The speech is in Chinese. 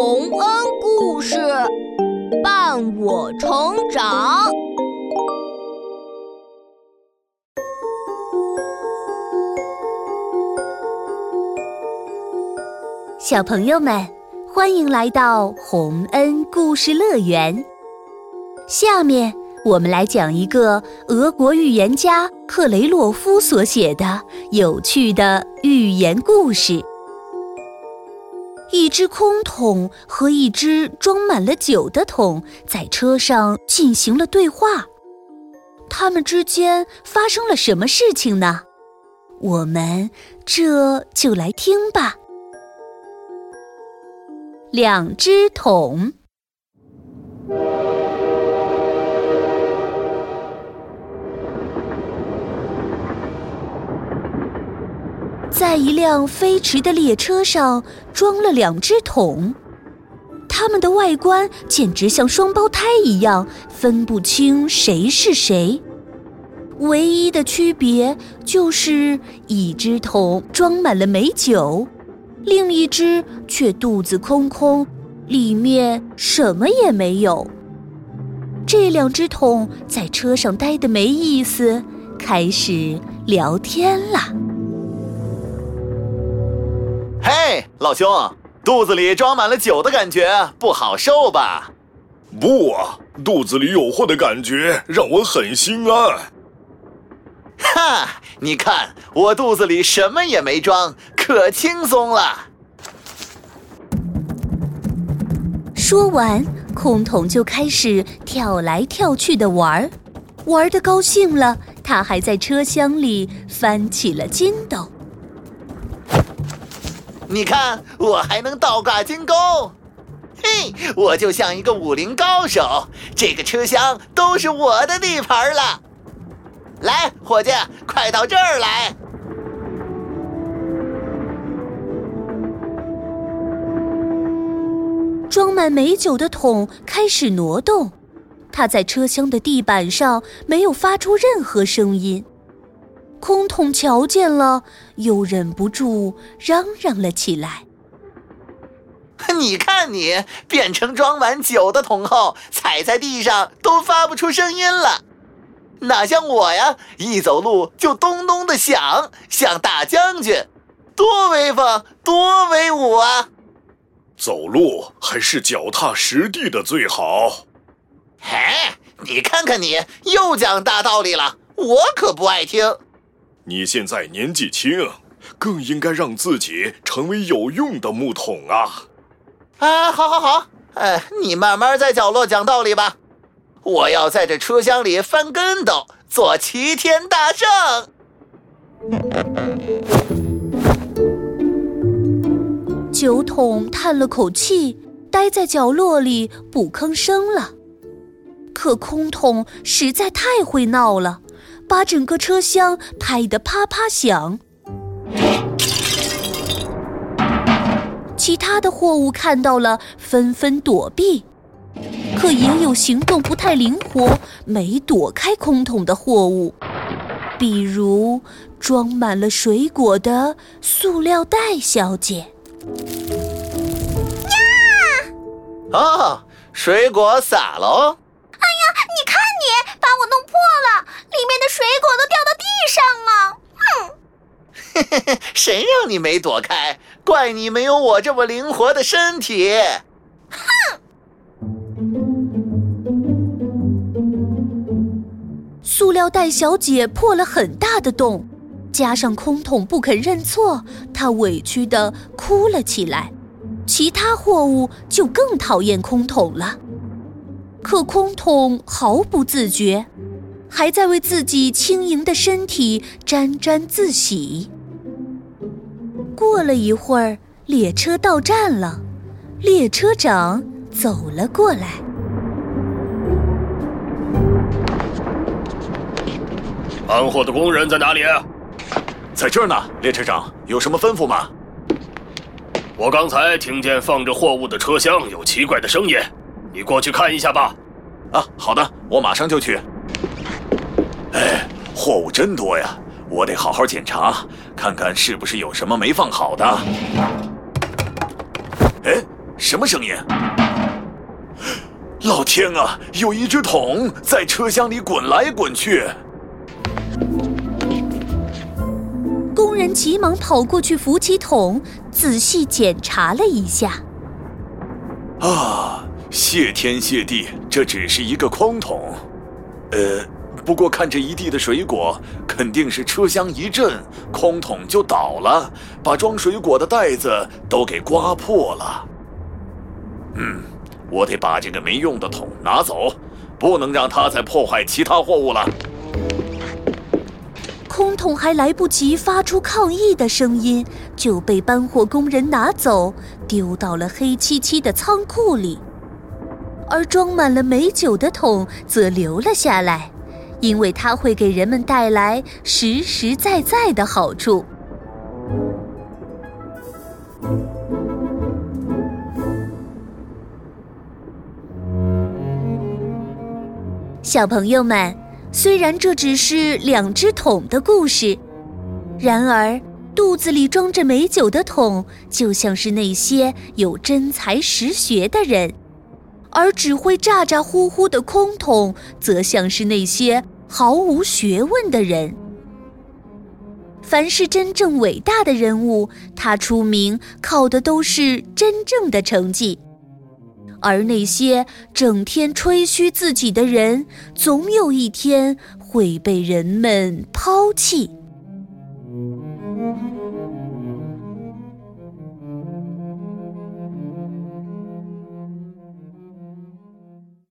洪恩故事伴我成长。小朋友们，欢迎来到洪恩故事乐园。下面我们来讲一个俄国预言家克雷洛夫所写的有趣的寓言故事。一只空桶和一只装满了酒的桶在车上进行了对话，他们之间发生了什么事情呢？我们这就来听吧。两只桶。在一辆飞驰的列车上装了两只桶，它们的外观简直像双胞胎一样，分不清谁是谁。唯一的区别就是一只桶装满了美酒，另一只却肚子空空，里面什么也没有。这两只桶在车上待的没意思，开始聊天了。老兄，肚子里装满了酒的感觉不好受吧？不啊，肚子里有货的感觉让我很心安。哈，你看我肚子里什么也没装，可轻松了。说完，空桶就开始跳来跳去的玩儿，玩的高兴了，他还在车厢里翻起了筋斗。你看，我还能倒挂金钩，嘿，我就像一个武林高手。这个车厢都是我的地盘了。来，伙计，快到这儿来！装满美酒的桶开始挪动，它在车厢的地板上没有发出任何声音。空桶瞧见了，又忍不住嚷嚷了起来：“你看你变成装满酒的桶后，踩在地上都发不出声音了，哪像我呀，一走路就咚咚的响，像大将军，多威风，多威武啊！走路还是脚踏实地的最好。嘿，你看看你，又讲大道理了，我可不爱听。”你现在年纪轻，更应该让自己成为有用的木桶啊！啊，好，好，好，哎，你慢慢在角落讲道理吧。我要在这车厢里翻跟斗，做齐天大圣。酒桶叹了口气，待在角落里不吭声了。可空桶实在太会闹了。把整个车厢拍得啪啪响，其他的货物看到了，纷纷躲避，可也有行动不太灵活、没躲开空桶的货物，比如装满了水果的塑料袋小姐。呀！啊，水果洒了！里面的水果都掉到地上了，哼！谁让你没躲开？怪你没有我这么灵活的身体！哼！塑料袋小姐破了很大的洞，加上空桶不肯认错，她委屈的哭了起来。其他货物就更讨厌空桶了，可空桶毫不自觉。还在为自己轻盈的身体沾沾自喜。过了一会儿，列车到站了，列车长走了过来。搬货的工人在哪里？在这儿呢，列车长，有什么吩咐吗？我刚才听见放着货物的车厢有奇怪的声音，你过去看一下吧。啊，好的，我马上就去。哎，货物真多呀！我得好好检查，看看是不是有什么没放好的。哎，什么声音？老天啊！有一只桶在车厢里滚来滚去。工人急忙跑过去扶起桶，仔细检查了一下。啊，谢天谢地，这只是一个空桶。呃，不过看这一地的水果，肯定是车厢一震，空桶就倒了，把装水果的袋子都给刮破了。嗯。我得把这个没用的桶拿走，不能让它再破坏其他货物了。空桶还来不及发出抗议的声音，就被搬货工人拿走，丢到了黑漆漆的仓库里。而装满了美酒的桶则留了下来，因为它会给人们带来实实在在的好处。小朋友们，虽然这只是两只桶的故事，然而肚子里装着美酒的桶，就像是那些有真才实学的人；而只会咋咋呼呼的空桶，则像是那些毫无学问的人。凡是真正伟大的人物，他出名靠的都是真正的成绩。而那些整天吹嘘自己的人，总有一天会被人们抛弃。